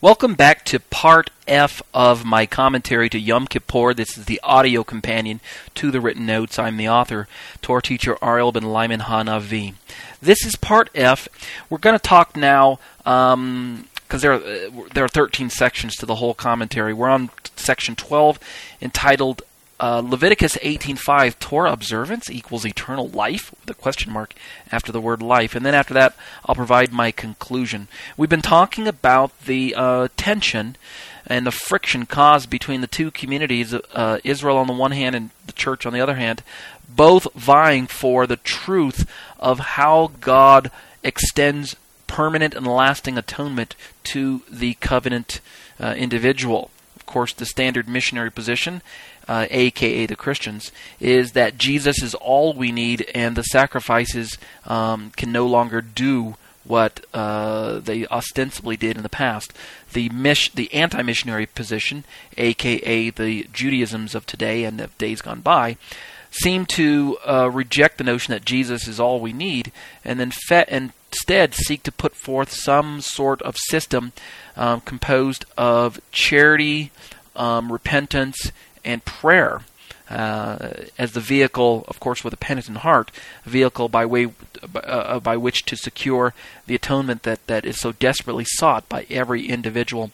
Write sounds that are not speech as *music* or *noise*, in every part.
Welcome back to part F of my commentary to Yom Kippur. This is the audio companion to the written notes. I'm the author, Torah teacher Ariel ben Lyman Hanavi. This is part F. We're going to talk now because um, there are uh, there are 13 sections to the whole commentary. We're on section 12, entitled uh, Leviticus 18:5 Torah observance equals eternal life with a question mark after the word life, and then after that I'll provide my conclusion. We've been talking about the uh, tension and the friction caused between the two communities, uh, Israel on the one hand and the church on the other hand, both vying for the truth of how God extends permanent and lasting atonement to the covenant uh, individual. Of course, the standard missionary position uh, aka the Christians, is that Jesus is all we need, and the sacrifices um, can no longer do what uh, they ostensibly did in the past. The mis- the anti-missionary position, aka the Judaisms of today and of days gone by, seem to uh, reject the notion that Jesus is all we need, and then fe- instead seek to put forth some sort of system um, composed of charity, um, repentance, and prayer uh, as the vehicle, of course, with a penitent heart, vehicle by way uh, by which to secure the atonement that, that is so desperately sought by every individual.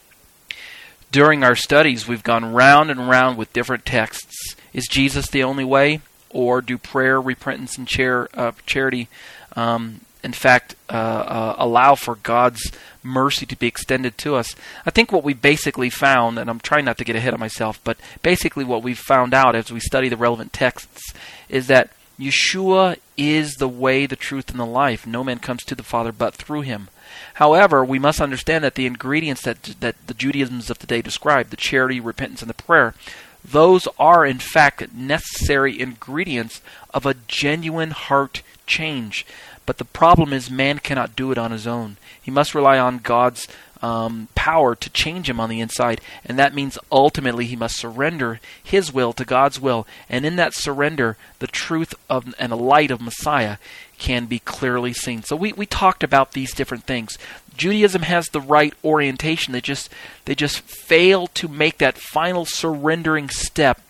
During our studies, we've gone round and round with different texts. Is Jesus the only way, or do prayer, repentance, and char- uh, charity um, in fact, uh, uh, allow for God's mercy to be extended to us. I think what we basically found, and I'm trying not to get ahead of myself, but basically what we've found out as we study the relevant texts is that Yeshua is the way, the truth, and the life. No man comes to the Father but through him. However, we must understand that the ingredients that, that the Judaisms of today describe, the charity, repentance, and the prayer, those are in fact necessary ingredients of a genuine heart change. But the problem is, man cannot do it on his own. He must rely on God's um, power to change him on the inside, and that means ultimately he must surrender his will to God's will. And in that surrender, the truth of and the light of Messiah can be clearly seen. So we, we talked about these different things. Judaism has the right orientation. They just they just fail to make that final surrendering step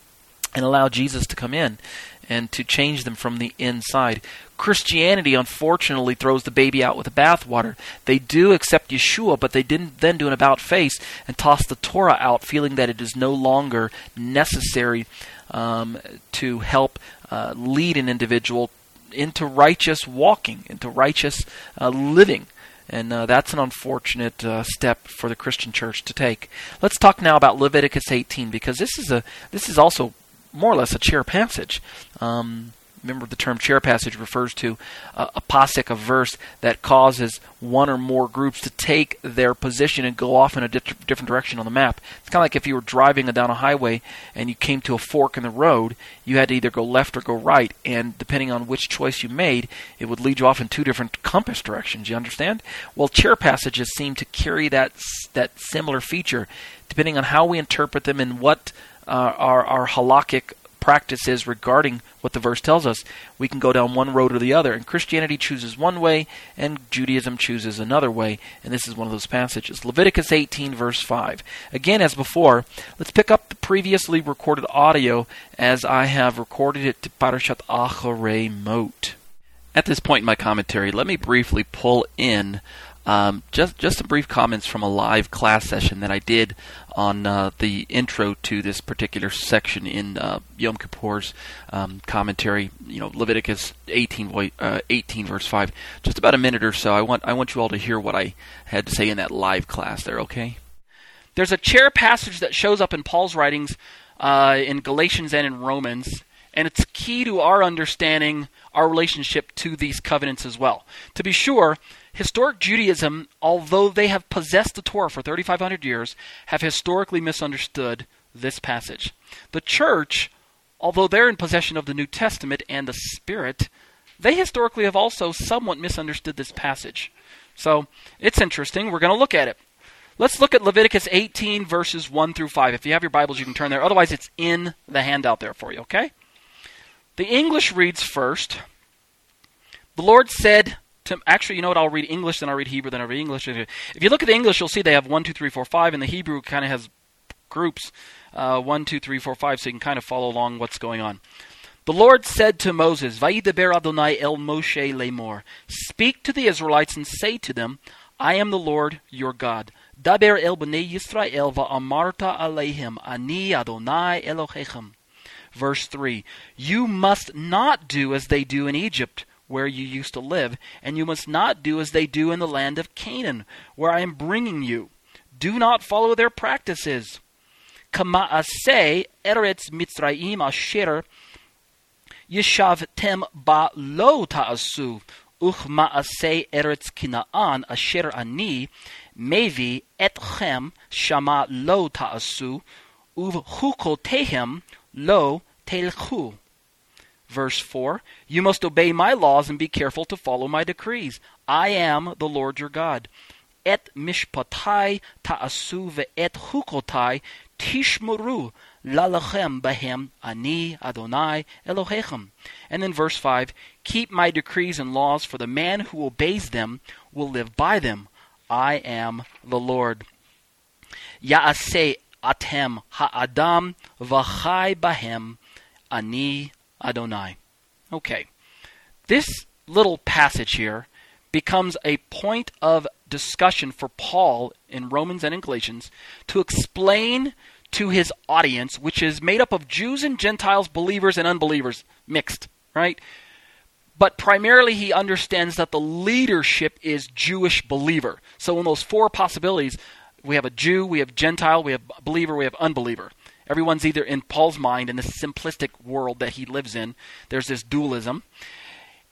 and allow Jesus to come in and to change them from the inside. Christianity, unfortunately, throws the baby out with the bathwater. They do accept Yeshua, but they didn't then do an about face and toss the Torah out, feeling that it is no longer necessary um, to help uh, lead an individual into righteous walking, into righteous uh, living. And uh, that's an unfortunate uh, step for the Christian church to take. Let's talk now about Leviticus 18 because this is a this is also more or less a chair passage. Um, remember, the term chair passage refers to a, a posik, a verse that causes one or more groups to take their position and go off in a di- different direction on the map. It's kind of like if you were driving down a highway and you came to a fork in the road, you had to either go left or go right, and depending on which choice you made, it would lead you off in two different compass directions. You understand? Well, chair passages seem to carry that that similar feature, depending on how we interpret them and what uh, our, our halakhic practices regarding what the verse tells us, we can go down one road or the other. And Christianity chooses one way, and Judaism chooses another way. And this is one of those passages. Leviticus 18, verse 5. Again, as before, let's pick up the previously recorded audio as I have recorded it to Parashat Acharei Mot. At this point in my commentary, let me briefly pull in um, just just some brief comments from a live class session that I did on uh, the intro to this particular section in uh, Yom Kippur's um, commentary. You know, Leviticus 18, uh, 18 verse 5. Just about a minute or so. I want I want you all to hear what I had to say in that live class. There, okay? There's a chair passage that shows up in Paul's writings uh, in Galatians and in Romans, and it's key to our understanding our relationship to these covenants as well. To be sure Historic Judaism, although they have possessed the Torah for 3,500 years, have historically misunderstood this passage. The church, although they're in possession of the New Testament and the Spirit, they historically have also somewhat misunderstood this passage. So it's interesting. We're going to look at it. Let's look at Leviticus 18, verses 1 through 5. If you have your Bibles, you can turn there. Otherwise, it's in the handout there for you, okay? The English reads first The Lord said, to actually, you know what? I'll read English, then I'll read Hebrew, then I'll read English. If you look at the English, you'll see they have one, two, three, four, five, and the Hebrew kind of has groups uh, one, two, three, four, five, so you can kind of follow along what's going on. The Lord said to Moses, Vayidaber Adonai el Moshe lemor, Speak to the Israelites and say to them, I am the Lord your God. Daber el bnei Yisrael va'amarta aleihim, ani Adonai Elohechem. Verse 3 You must not do as they do in Egypt, where you used to live, and you must not do as they do in the land of Canaan, where I am bringing you. Do not follow their practices. Kama'aseh eretz Mitzrayim asher yeshavtem ba lo ta'asu, uchma'aseh eretz Kinaan asher ani mevi etchem shama lo ta'asu, uvchukotehem lo telchu. Verse 4 You must obey my laws and be careful to follow my decrees. I am the Lord your God. Et mishpatai ta'asu ve'et chukotai tishmuru lalachem bahem ani Adonai Elohechem. And then verse 5 Keep my decrees and laws, for the man who obeys them will live by them. I am the Lord. Ya'aseh atem ha'adam v'chai bahem ani Adonai. Okay. This little passage here becomes a point of discussion for Paul in Romans and in Galatians to explain to his audience, which is made up of Jews and Gentiles, believers and unbelievers, mixed, right? But primarily he understands that the leadership is Jewish believer. So in those four possibilities, we have a Jew, we have Gentile, we have believer, we have unbeliever. Everyone's either in Paul's mind in this simplistic world that he lives in. There's this dualism.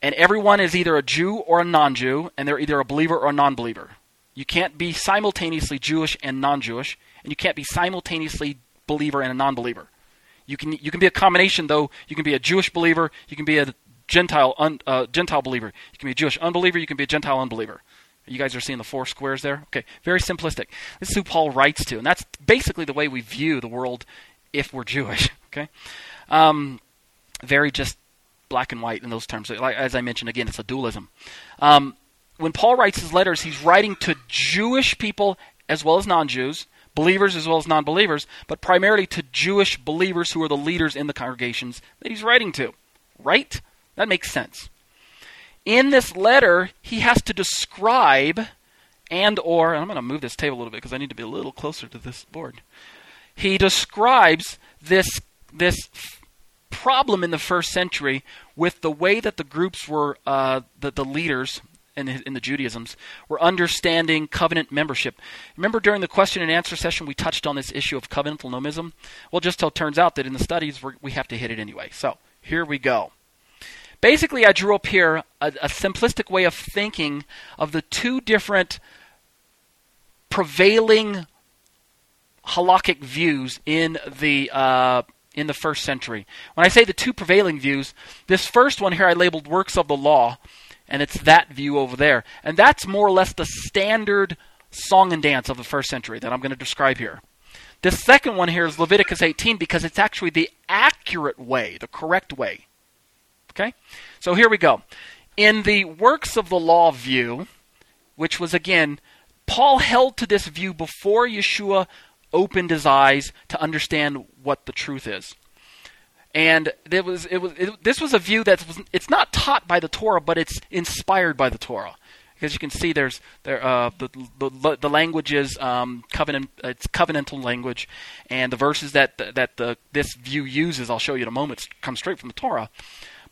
And everyone is either a Jew or a non Jew, and they're either a believer or a non believer. You can't be simultaneously Jewish and non Jewish, and you can't be simultaneously believer and a non believer. You can, you can be a combination, though. You can be a Jewish believer, you can be a Gentile, un, uh, Gentile believer. You can be a Jewish unbeliever, you can be a Gentile unbeliever. You guys are seeing the four squares there? Okay, very simplistic. This is who Paul writes to, and that's basically the way we view the world if we're *laughs* Jewish. Okay, um, very just black and white in those terms. As I mentioned again, it's a dualism. Um, when Paul writes his letters, he's writing to Jewish people as well as non-Jews, believers as well as non-believers, but primarily to Jewish believers who are the leaders in the congregations that he's writing to. Right? That makes sense in this letter, he has to describe and or and I'm going to move this table a little bit because I need to be a little closer to this board. He describes this this problem in the first century with the way that the groups were uh, the the leaders in in the Judaisms were understanding covenant membership. Remember during the question and answer session we touched on this issue of covenantal nomism. Well, just so it turns out that in the studies we have to hit it anyway. So here we go. Basically, I drew up here a, a simplistic way of thinking of the two different prevailing halakhic views in the uh, in the first century. When I say the two prevailing views, this first one here I labeled works of the law, and it's that view over there, and that's more or less the standard song and dance of the first century that I'm going to describe here. The second one here is Leviticus 18 because it's actually the accurate way, the correct way. Okay? So here we go. In the works of the law view, which was again, Paul held to this view before Yeshua opened his eyes to understand what the truth is. And it was, it was, it, this was a view that was, it's not taught by the Torah, but it's inspired by the Torah. Because you can see there's there, uh, the, the, the language is um, covenant, it's covenantal language, and the verses that that the, this view uses, I'll show you in a moment, come straight from the Torah.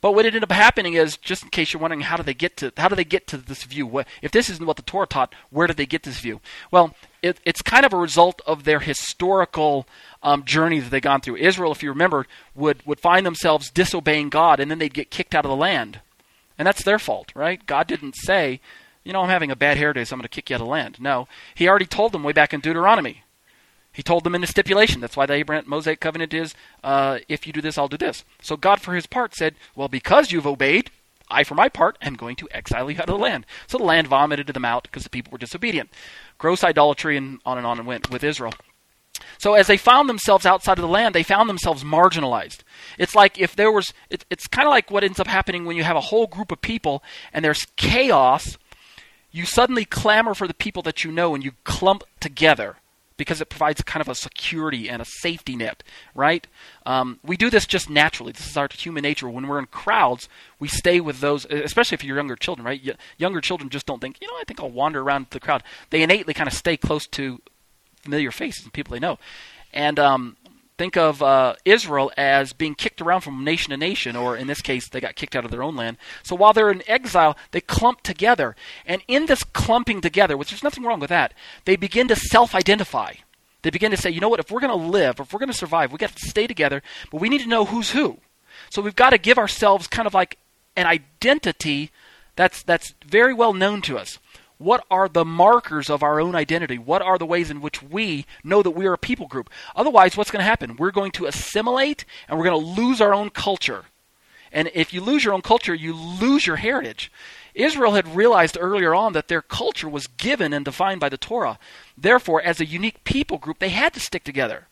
But what ended up happening is, just in case you're wondering, how do they get to how do they get to this view? What, if this isn't what the Torah taught, where did they get this view? Well, it, it's kind of a result of their historical um, journey that they've gone through. Israel, if you remember, would would find themselves disobeying God, and then they'd get kicked out of the land, and that's their fault, right? God didn't say, you know, I'm having a bad hair day, so I'm going to kick you out of the land. No, He already told them way back in Deuteronomy. He told them in the stipulation. That's why the Abraham Mosaic covenant is, uh, if you do this, I'll do this. So God, for his part, said, well, because you've obeyed, I, for my part, am going to exile you out of the land. So the land vomited them out because the people were disobedient. Gross idolatry and on and on and went with Israel. So as they found themselves outside of the land, they found themselves marginalized. It's like if there was, it, it's kind of like what ends up happening when you have a whole group of people and there's chaos. You suddenly clamor for the people that you know and you clump together because it provides kind of a security and a safety net, right? Um, we do this just naturally. This is our human nature. When we're in crowds, we stay with those, especially if you're younger children, right? Y- younger children just don't think, you know, I think I'll wander around the crowd. They innately kind of stay close to familiar faces and people they know. And um, think of uh, Israel as being kicked around from nation to nation, or in this case, they got kicked out of their own land. So while they're in exile, they clump together. And in this clumping together, which there's nothing wrong with that, they begin to self identify. They begin to say, you know what, if we're going to live, if we're going to survive, we've got to stay together, but we need to know who's who. So we've got to give ourselves kind of like an identity that's, that's very well known to us. What are the markers of our own identity? What are the ways in which we know that we are a people group? Otherwise, what's going to happen? We're going to assimilate and we're going to lose our own culture. And if you lose your own culture, you lose your heritage. Israel had realized earlier on that their culture was given and defined by the Torah. Therefore, as a unique people group, they had to stick together.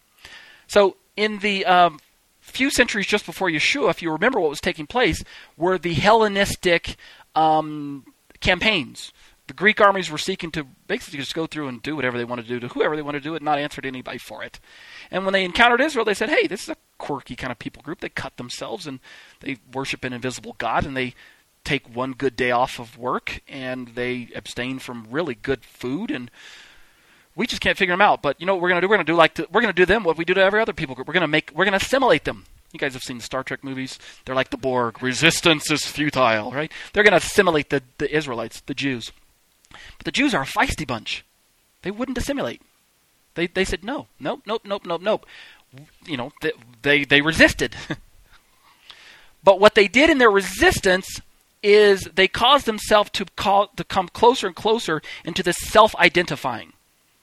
So, in the um, few centuries just before Yeshua, if you remember what was taking place, were the Hellenistic um, campaigns the Greek armies were seeking to basically just go through and do whatever they wanted to do to whoever they wanted to do it, not answer to anybody for it. And when they encountered Israel, they said, "Hey, this is a quirky kind of people group. They cut themselves and they worship an invisible God, and they take one good day off of work and they abstain from really good food and." We just can't figure them out. But you know what we're gonna do? We're gonna do like to, we're gonna do them what we do to every other people group. We're gonna make we're gonna assimilate them. You guys have seen the Star Trek movies. They're like the Borg. Resistance is futile, right? They're going to assimilate the, the Israelites, the Jews. But the Jews are a feisty bunch. They wouldn't assimilate. They, they said, no, nope, nope, nope, nope, nope. You know, they, they, they resisted. *laughs* but what they did in their resistance is they caused themselves to, call, to come closer and closer into this self-identifying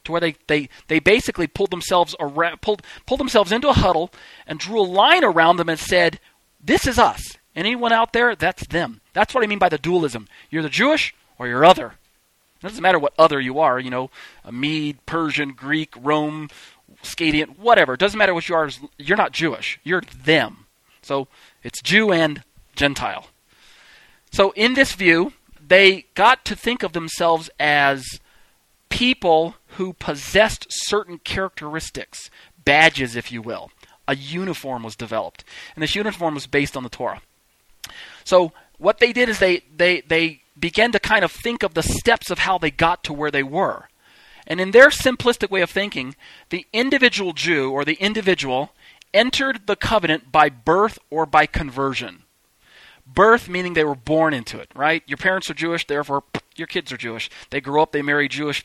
to where they, they, they basically pulled themselves around, pulled, pulled themselves into a huddle and drew a line around them and said, this is us. And anyone out there, that's them. That's what I mean by the dualism. You're the Jewish or you're other. It doesn't matter what other you are, you know, a Mede, Persian, Greek, Rome, Scadian, whatever. It doesn't matter what you are. You're not Jewish. You're them. So it's Jew and Gentile. So in this view, they got to think of themselves as people who possessed certain characteristics, badges, if you will. A uniform was developed, and this uniform was based on the Torah. So what they did is they they they began to kind of think of the steps of how they got to where they were. And in their simplistic way of thinking, the individual Jew or the individual entered the covenant by birth or by conversion. Birth meaning they were born into it, right? Your parents are Jewish, therefore your kids are Jewish. They grow up, they marry Jewish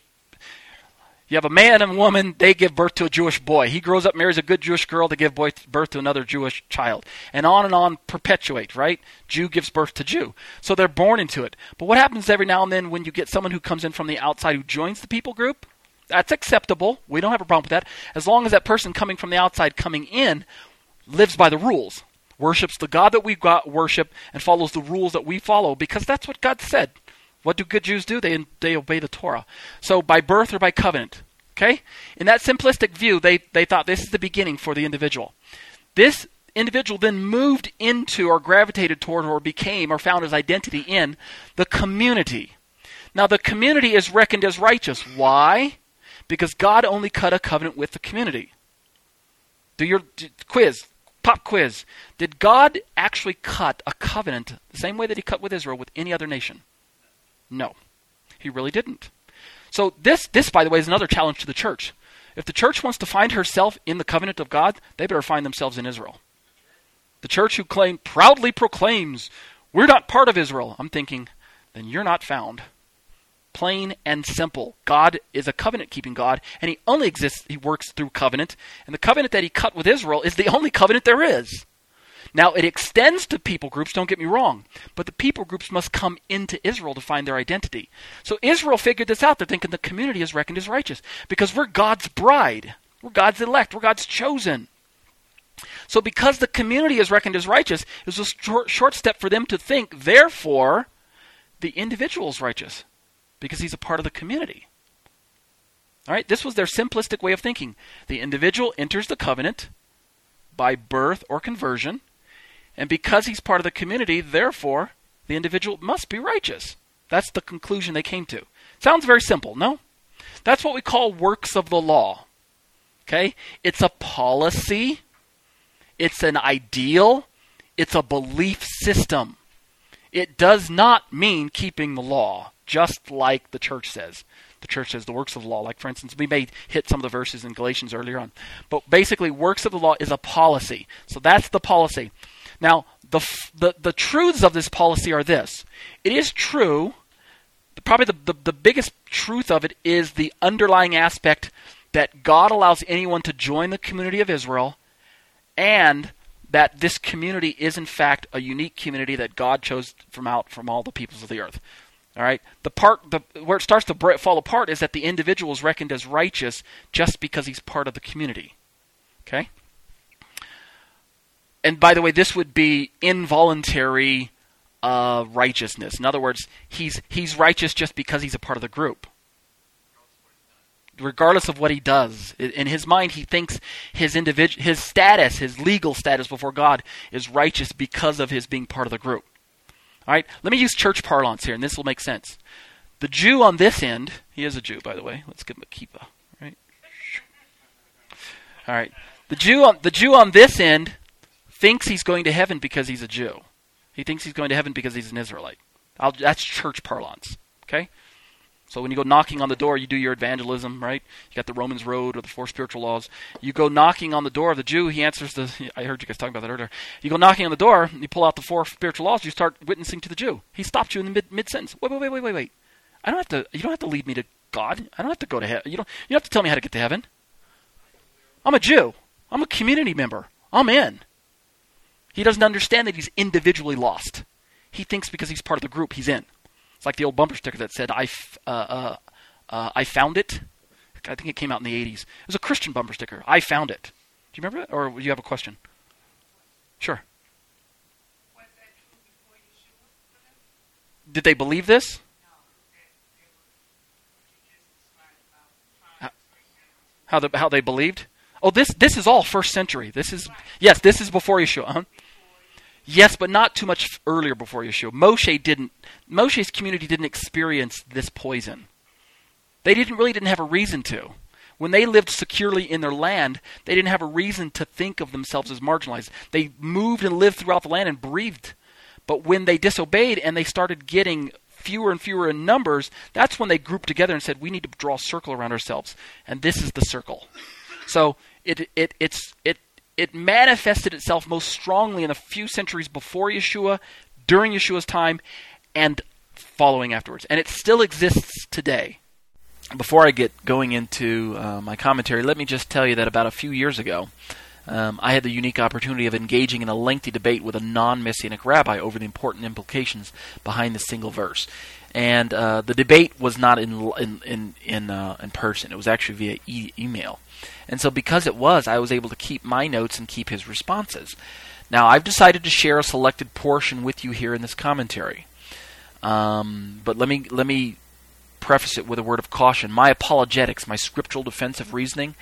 you have a man and a woman, they give birth to a Jewish boy. He grows up, marries a good Jewish girl, they give birth to another Jewish child. And on and on perpetuate, right? Jew gives birth to Jew. So they're born into it. But what happens every now and then when you get someone who comes in from the outside who joins the people group? That's acceptable. We don't have a problem with that. As long as that person coming from the outside coming in lives by the rules, worships the God that we got worship, and follows the rules that we follow, because that's what God said. What do good Jews do? They, they obey the Torah. So by birth or by covenant. Okay? In that simplistic view, they, they thought this is the beginning for the individual. This individual then moved into or gravitated toward or became or found his identity in the community. Now, the community is reckoned as righteous. Why? Because God only cut a covenant with the community. Do your quiz, pop quiz. Did God actually cut a covenant the same way that he cut with Israel with any other nation? No, he really didn't. So this, this, by the way, is another challenge to the church. If the church wants to find herself in the covenant of God, they better find themselves in Israel. The church who claim proudly proclaims, "We're not part of Israel." I'm thinking, then you're not found. Plain and simple. God is a covenant-keeping God, and He only exists. He works through covenant, and the covenant that He cut with Israel is the only covenant there is. Now, it extends to people groups, don't get me wrong, but the people groups must come into Israel to find their identity. So Israel figured this out. They're thinking the community is reckoned as righteous because we're God's bride, we're God's elect, we're God's chosen. So, because the community is reckoned as righteous, it was a short, short step for them to think, therefore, the individual is righteous because he's a part of the community. All right, this was their simplistic way of thinking. The individual enters the covenant by birth or conversion, and because he's part of the community, therefore, the individual must be righteous. That's the conclusion they came to. Sounds very simple, no? That's what we call works of the law. Okay? It's a policy, it's an ideal, it's a belief system. It does not mean keeping the law, just like the church says. The church says the works of the law. Like, for instance, we may hit some of the verses in Galatians earlier on. But basically, works of the law is a policy. So that's the policy. Now, the, the, the truths of this policy are this it is true, probably the, the, the biggest truth of it is the underlying aspect that God allows anyone to join the community of Israel and that this community is in fact a unique community that God chose from out from all the peoples of the earth. All right. The part the, where it starts to fall apart is that the individual is reckoned as righteous just because he's part of the community. Okay. And by the way, this would be involuntary uh, righteousness. In other words, he's he's righteous just because he's a part of the group regardless of what he does. In his mind, he thinks his individual, his status, his legal status before God, is righteous because of his being part of the group. All right, let me use church parlance here, and this will make sense. The Jew on this end, he is a Jew, by the way. Let's give him a kippah, right? All right, the Jew on the Jew on this end thinks he's going to heaven because he's a Jew. He thinks he's going to heaven because he's an Israelite. I'll, that's church parlance. Okay, so when you go knocking on the door, you do your evangelism, right? You got the Romans Road or the four spiritual laws. You go knocking on the door of the Jew. He answers the. *laughs* I heard you guys talking about that earlier. You go knocking on the door. You pull out the four spiritual laws. You start witnessing to the Jew. He stopped you in the mid mid sentence. Wait, wait, wait, wait, wait, wait. I don't have to. You don't have to lead me to God. I don't have to go to heaven. You don't. You don't have to tell me how to get to heaven. I'm a Jew. I'm a community member. I'm in. He doesn't understand that he's individually lost. He thinks because he's part of the group, he's in. It's like the old bumper sticker that said, "I, uh, uh, uh, I found it." I think it came out in the '80s. It was a Christian bumper sticker. I found it. Do you remember that, or do you have a question? Sure. Did they believe this? How the, how they believed? Oh, this this is all first century. This is yes, this is before Yeshua. Huh? Yes, but not too much earlier before Yeshua. Moshe didn't. Moshe's community didn't experience this poison. They didn't really didn't have a reason to. When they lived securely in their land, they didn't have a reason to think of themselves as marginalized. They moved and lived throughout the land and breathed. But when they disobeyed and they started getting fewer and fewer in numbers, that's when they grouped together and said, "We need to draw a circle around ourselves, and this is the circle." So it it it's it it manifested itself most strongly in a few centuries before Yeshua, during Yeshua's time, and following afterwards. And it still exists today. Before I get going into uh, my commentary, let me just tell you that about a few years ago, um, I had the unique opportunity of engaging in a lengthy debate with a non messianic rabbi over the important implications behind the single verse. And uh, the debate was not in in in in, uh, in person; it was actually via e- email. And so, because it was, I was able to keep my notes and keep his responses. Now, I've decided to share a selected portion with you here in this commentary. Um, but let me let me preface it with a word of caution. My apologetics, my scriptural defensive reasoning,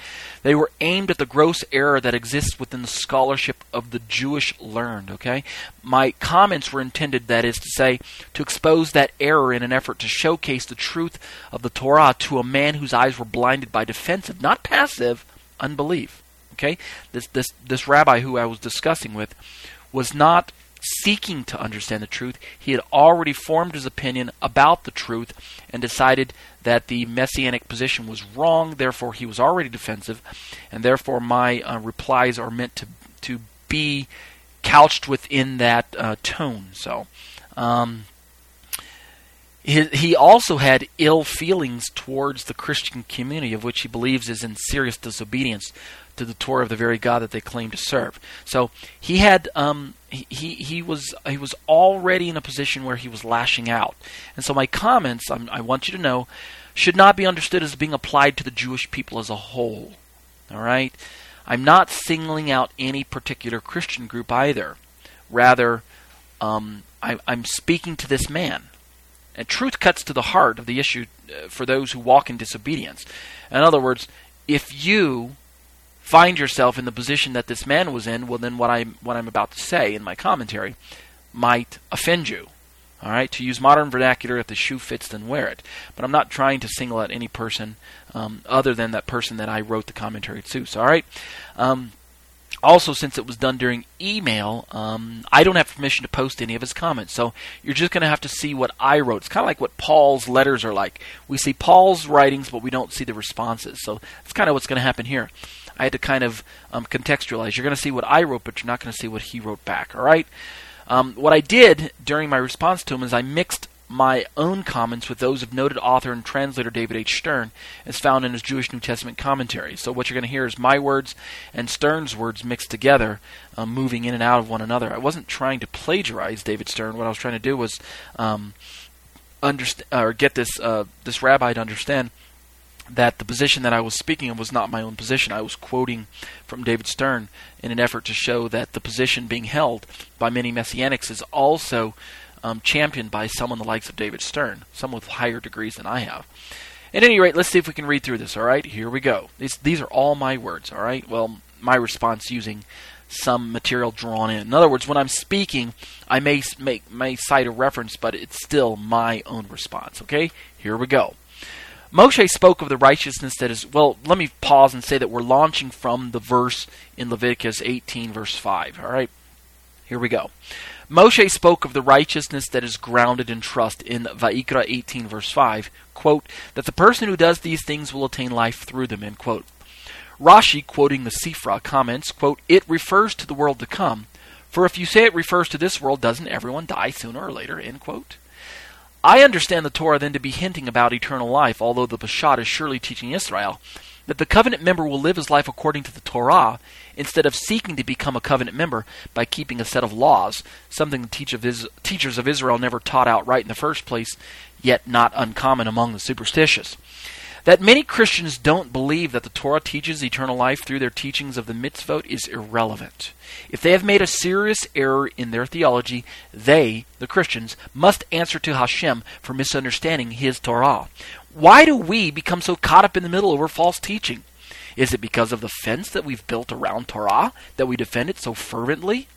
they were aimed at the gross error that exists within the scholarship of the Jewish learned, okay? My comments were intended, that is to say, to expose that error in an effort to showcase the truth of the Torah to a man whose eyes were blinded by defensive, not passive, unbelief. Okay? This this this rabbi who I was discussing with was not seeking to understand the truth. He had already formed his opinion about the truth and decided that the messianic position was wrong. Therefore, he was already defensive, and therefore my uh, replies are meant to to be couched within that uh, tone. So. Um, he, he also had ill feelings towards the Christian community, of which he believes is in serious disobedience to the Torah of the very God that they claim to serve. So he had um, he, he he was he was already in a position where he was lashing out, and so my comments I'm, I want you to know should not be understood as being applied to the Jewish people as a whole. All right, I'm not singling out any particular Christian group either. Rather, um, I, I'm speaking to this man And truth cuts to the heart of the issue uh, for those who walk in disobedience. In other words, if you find yourself in the position that this man was in, well, then what I'm what I'm about to say in my commentary might offend you. All right, to use modern vernacular, if the shoe fits, then wear it. But I'm not trying to single out any person um, other than that person that I wrote the commentary to. So, all right. Um, also, since it was done during email, um, I don't have permission to post any of his comments. So you're just going to have to see what I wrote. It's kind of like what Paul's letters are like. We see Paul's writings, but we don't see the responses. So that's kind of what's going to happen here. I had to kind of um, contextualize. You're going to see what I wrote, but you're not going to see what he wrote back. All right. Um, what I did during my response to him is I mixed my own comments with those of noted author and translator David H. Stern, as found in his Jewish New Testament commentary. So what you're going to hear is my words and Stern's words mixed together, um, moving in and out of one another. I wasn't trying to plagiarize David Stern. What I was trying to do was um, understand or get this uh, this rabbi to understand that the position that I was speaking of was not my own position. I was quoting from David Stern in an effort to show that the position being held by many Messianics is also um, championed by someone the likes of David Stern, some with higher degrees than I have. At any rate, let's see if we can read through this. All right, here we go. These these are all my words. All right. Well, my response using some material drawn in. In other words, when I'm speaking, I may make may cite a reference, but it's still my own response. Okay, here we go. Moshe spoke of the righteousness that is. Well, let me pause and say that we're launching from the verse in Leviticus 18, verse 5. All right, here we go. Moshe spoke of the righteousness that is grounded in trust in Vayikra 18, verse 5, quote, that the person who does these things will attain life through them, end quote. Rashi, quoting the Sifra, comments, quote, it refers to the world to come, for if you say it refers to this world, doesn't everyone die sooner or later, end quote. I understand the Torah then to be hinting about eternal life, although the Peshat is surely teaching Israel that the covenant member will live his life according to the Torah instead of seeking to become a covenant member by keeping a set of laws, something the teachers of Israel never taught outright in the first place, yet not uncommon among the superstitious. That many Christians don't believe that the Torah teaches eternal life through their teachings of the mitzvot is irrelevant. If they have made a serious error in their theology, they, the Christians, must answer to Hashem for misunderstanding His Torah. Why do we become so caught up in the middle over false teaching? Is it because of the fence that we've built around Torah that we defend it so fervently?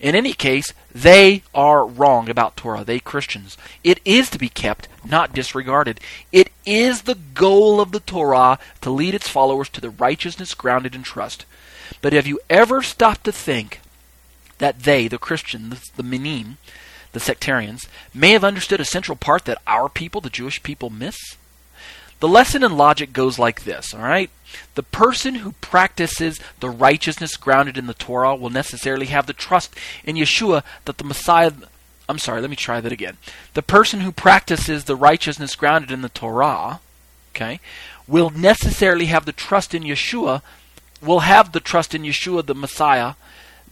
In any case, they are wrong about Torah, they Christians. It is to be kept, not disregarded. It is the goal of the Torah to lead its followers to the righteousness grounded in trust. But have you ever stopped to think that they, the Christians, the Minim, the sectarians, may have understood a central part that our people, the Jewish people, miss? The lesson in logic goes like this, all right? The person who practices the righteousness grounded in the Torah will necessarily have the trust in Yeshua that the Messiah. I'm sorry, let me try that again. The person who practices the righteousness grounded in the Torah, okay, will necessarily have the trust in Yeshua, will have the trust in Yeshua, the Messiah,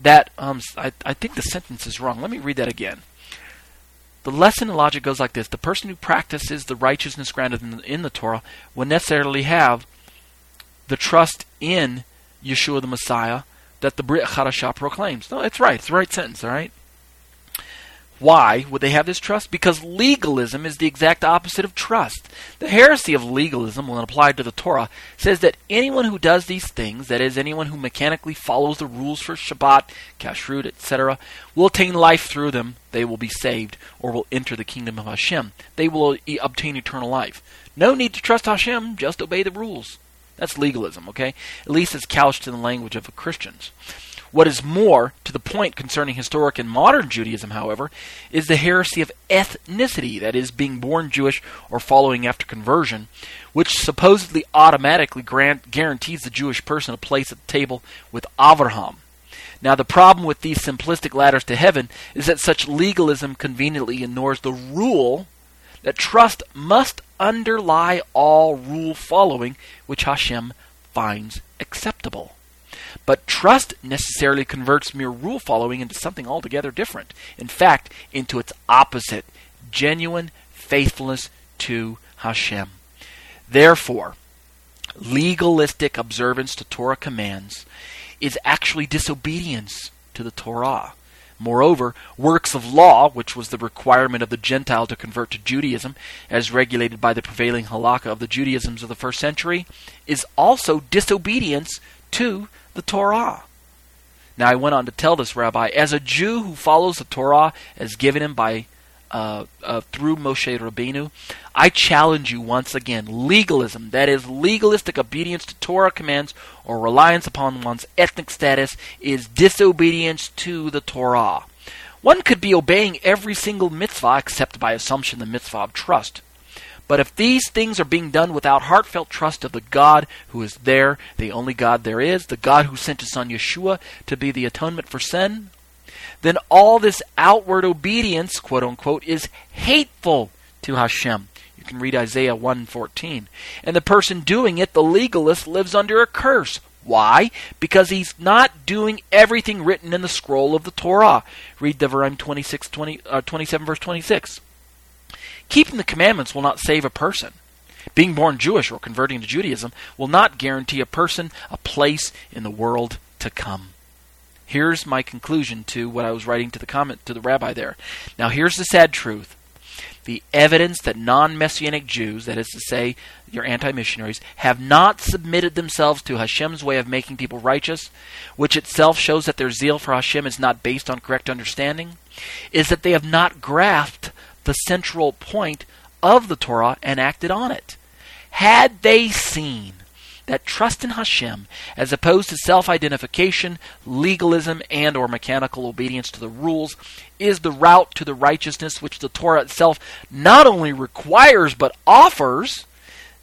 that, um, I, I think the sentence is wrong. Let me read that again. The lesson in logic goes like this The person who practices the righteousness granted in the, in the Torah will necessarily have the trust in Yeshua the Messiah that the Brit Chadashah proclaims. No, it's right. It's the right sentence, all right? Why would they have this trust? Because legalism is the exact opposite of trust. The heresy of legalism, when applied to the Torah, says that anyone who does these things, that is, anyone who mechanically follows the rules for Shabbat, Kashrut, etc., will attain life through them. They will be saved, or will enter the kingdom of Hashem. They will obtain eternal life. No need to trust Hashem, just obey the rules. That's legalism, okay? At least it's couched in the language of Christians. What is more to the point concerning historic and modern Judaism, however, is the heresy of ethnicity, that is, being born Jewish or following after conversion, which supposedly automatically grant, guarantees the Jewish person a place at the table with Avraham. Now, the problem with these simplistic ladders to heaven is that such legalism conveniently ignores the rule that trust must underlie all rule following which Hashem finds acceptable. But trust necessarily converts mere rule following into something altogether different. In fact, into its opposite genuine faithfulness to Hashem. Therefore, legalistic observance to Torah commands is actually disobedience to the Torah. Moreover, works of law, which was the requirement of the Gentile to convert to Judaism, as regulated by the prevailing halakha of the Judaisms of the first century, is also disobedience to the Torah. Now, I went on to tell this rabbi, as a Jew who follows the Torah as given him by uh, uh, through Moshe Rabbeinu, I challenge you once again. Legalism, that is, legalistic obedience to Torah commands or reliance upon one's ethnic status, is disobedience to the Torah. One could be obeying every single mitzvah except by assumption the mitzvah of trust. But if these things are being done without heartfelt trust of the God who is there, the only God there is, the God who sent his son Yeshua to be the atonement for sin, then all this outward obedience, quote unquote, is hateful to Hashem. You can read Isaiah 1:14. And the person doing it, the legalist, lives under a curse. Why? Because he's not doing everything written in the scroll of the Torah. Read Devarim 26, 20, uh, 27, verse 26. Keeping the commandments will not save a person. Being born Jewish or converting to Judaism will not guarantee a person a place in the world to come. Here's my conclusion to what I was writing to the comment to the rabbi there. Now here's the sad truth. The evidence that non messianic Jews, that is to say, your anti missionaries, have not submitted themselves to Hashem's way of making people righteous, which itself shows that their zeal for Hashem is not based on correct understanding, is that they have not grasped the central point of the Torah and acted on it. Had they seen that trust in Hashem, as opposed to self-identification, legalism, and or mechanical obedience to the rules, is the route to the righteousness which the Torah itself not only requires but offers,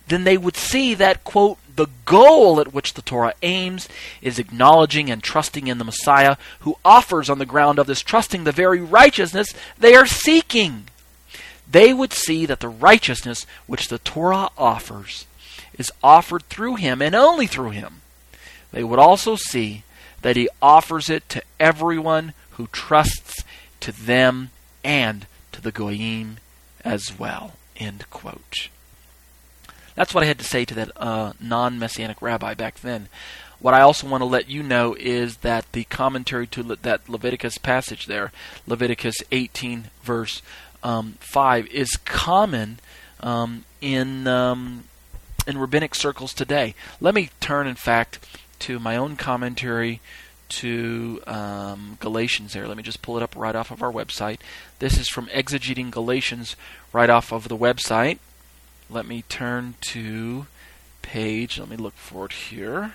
then they would see that, quote, the goal at which the Torah aims is acknowledging and trusting in the Messiah who offers on the ground of this trusting the very righteousness they are seeking. They would see that the righteousness which the Torah offers is offered through him and only through him. They would also see that he offers it to everyone who trusts to them and to the goyim as well. End quote. That's what I had to say to that uh, non-messianic rabbi back then. What I also want to let you know is that the commentary to Le- that Leviticus passage there, Leviticus 18 verse um, 5, is common um, in um, in rabbinic circles today. Let me turn, in fact, to my own commentary to um, Galatians there. Let me just pull it up right off of our website. This is from Exegeting Galatians right off of the website. Let me turn to page. Let me look for it here.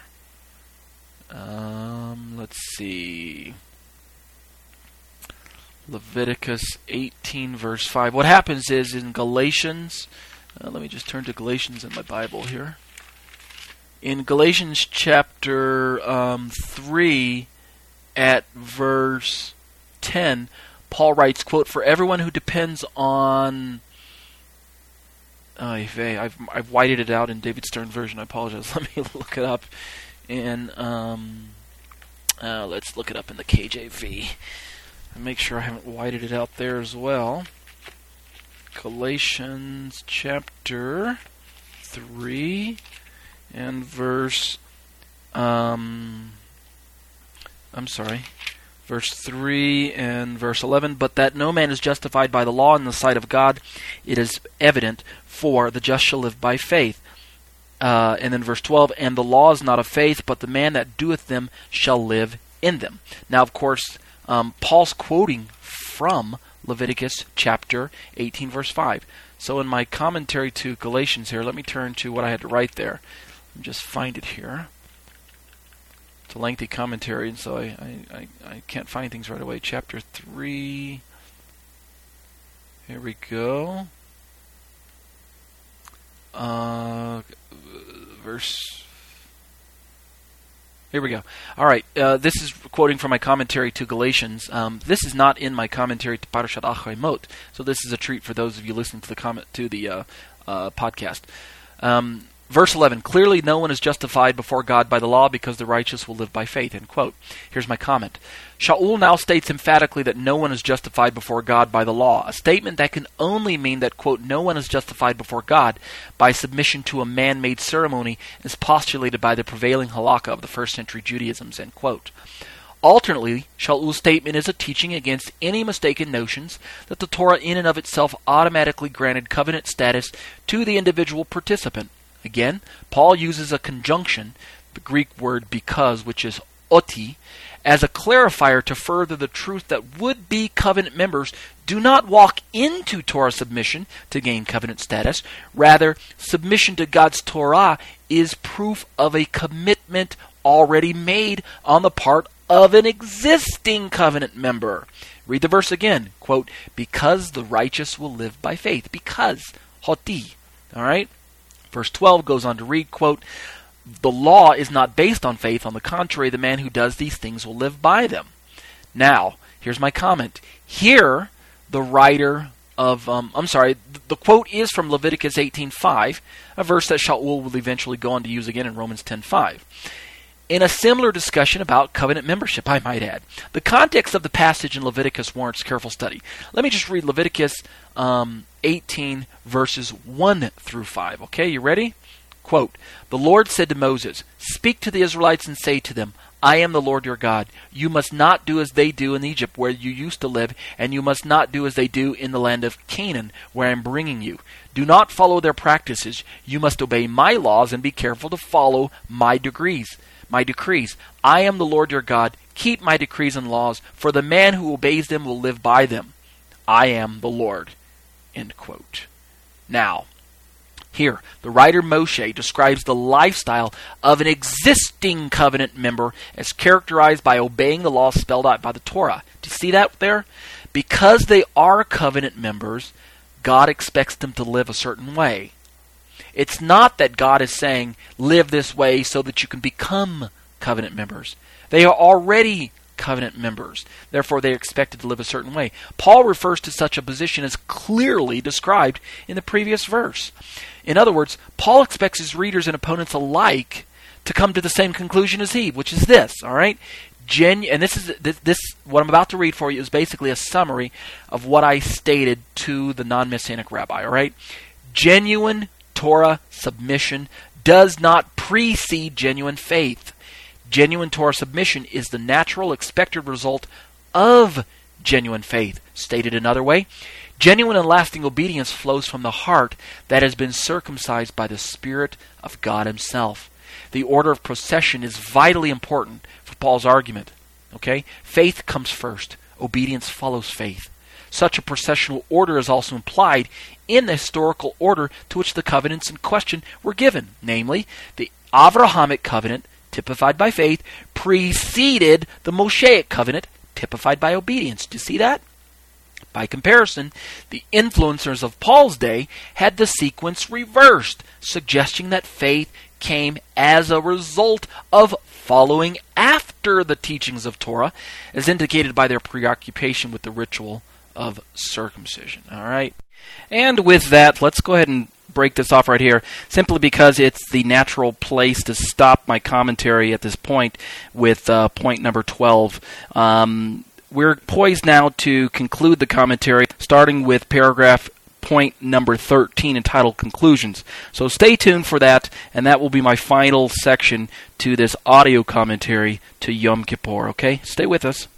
Um, let's see. Leviticus 18, verse 5. What happens is in Galatians uh, let me just turn to Galatians in my Bible here. In Galatians chapter um, 3, at verse 10, Paul writes, quote, For everyone who depends on... Uh, I've, I've whited it out in David Stern version. I apologize. *laughs* Let me look it up And Um, uh, let's look it up in the KJV. And make sure I haven't whited it out there as well. Galatians chapter 3 and verse um I'm sorry verse 3 and verse 11 but that no man is justified by the law in the sight of God it is evident for the just shall live by faith. Uh, and then verse 12 and the law is not of faith but the man that doeth them shall live in them. Now of course um, Paul's quoting from Leviticus chapter 18, verse 5. So, in my commentary to Galatians here, let me turn to what I had to write there. Let me just find it here. It's a lengthy commentary, and so I, I, I, I can't find things right away. Chapter 3. Here we go. Uh, verse here we go. All right, uh, this is quoting from my commentary to Galatians. Um, this is not in my commentary to Parashat Acharei so this is a treat for those of you listening to the comment to the uh, uh, podcast. Um, Verse 11 Clearly, no one is justified before God by the law because the righteous will live by faith. End quote. Here's my comment. Shaul now states emphatically that no one is justified before God by the law, a statement that can only mean that, quote, no one is justified before God by submission to a man made ceremony as postulated by the prevailing halakha of the first century Judaism, end quote. Alternately, Shaul's statement is a teaching against any mistaken notions that the Torah in and of itself automatically granted covenant status to the individual participant. Again, Paul uses a conjunction, the Greek word because, which is oti, as a clarifier to further the truth that would be covenant members do not walk into Torah submission to gain covenant status. Rather, submission to God's Torah is proof of a commitment already made on the part of an existing covenant member. Read the verse again. Quote, because the righteous will live by faith. Because. Hoti. All right? Verse 12 goes on to read, quote, the law is not based on faith. On the contrary, the man who does these things will live by them. Now, here's my comment. Here, the writer of, um, I'm sorry, the quote is from Leviticus 18.5, a verse that Shaul will eventually go on to use again in Romans 10.5 in a similar discussion about covenant membership, I might add. The context of the passage in Leviticus warrants careful study. Let me just read Leviticus um, 18, verses 1 through 5. Okay, you ready? Quote The Lord said to Moses, Speak to the Israelites and say to them, I am the Lord your God. You must not do as they do in Egypt, where you used to live, and you must not do as they do in the land of Canaan, where I am bringing you. Do not follow their practices. You must obey my laws and be careful to follow my decrees my decrees. I am the Lord your God. Keep my decrees and laws, for the man who obeys them will live by them. I am the Lord. End quote. Now, here, the writer Moshe describes the lifestyle of an existing covenant member as characterized by obeying the law spelled out by the Torah. Do you see that there? Because they are covenant members, God expects them to live a certain way. It's not that God is saying, live this way so that you can become covenant members. They are already covenant members. Therefore, they are expected to live a certain way. Paul refers to such a position as clearly described in the previous verse. In other words, Paul expects his readers and opponents alike to come to the same conclusion as he, which is this, all right? Genu- and this is this, this what I'm about to read for you is basically a summary of what I stated to the non-messianic rabbi, all right? Genuine Torah submission does not precede genuine faith. Genuine Torah submission is the natural expected result of genuine faith. Stated another way, genuine and lasting obedience flows from the heart that has been circumcised by the Spirit of God Himself. The order of procession is vitally important for Paul's argument. Okay? Faith comes first, obedience follows faith. Such a processional order is also implied in the historical order to which the covenants in question were given. Namely, the Avrahamic covenant, typified by faith, preceded the Mosaic covenant, typified by obedience. Do you see that? By comparison, the influencers of Paul's day had the sequence reversed, suggesting that faith came as a result of following after the teachings of Torah, as indicated by their preoccupation with the ritual of circumcision. All right. And with that, let's go ahead and break this off right here, simply because it's the natural place to stop my commentary at this point with uh, point number 12. Um, we're poised now to conclude the commentary, starting with paragraph point number 13 entitled Conclusions. So stay tuned for that, and that will be my final section to this audio commentary to Yom Kippur, okay? Stay with us.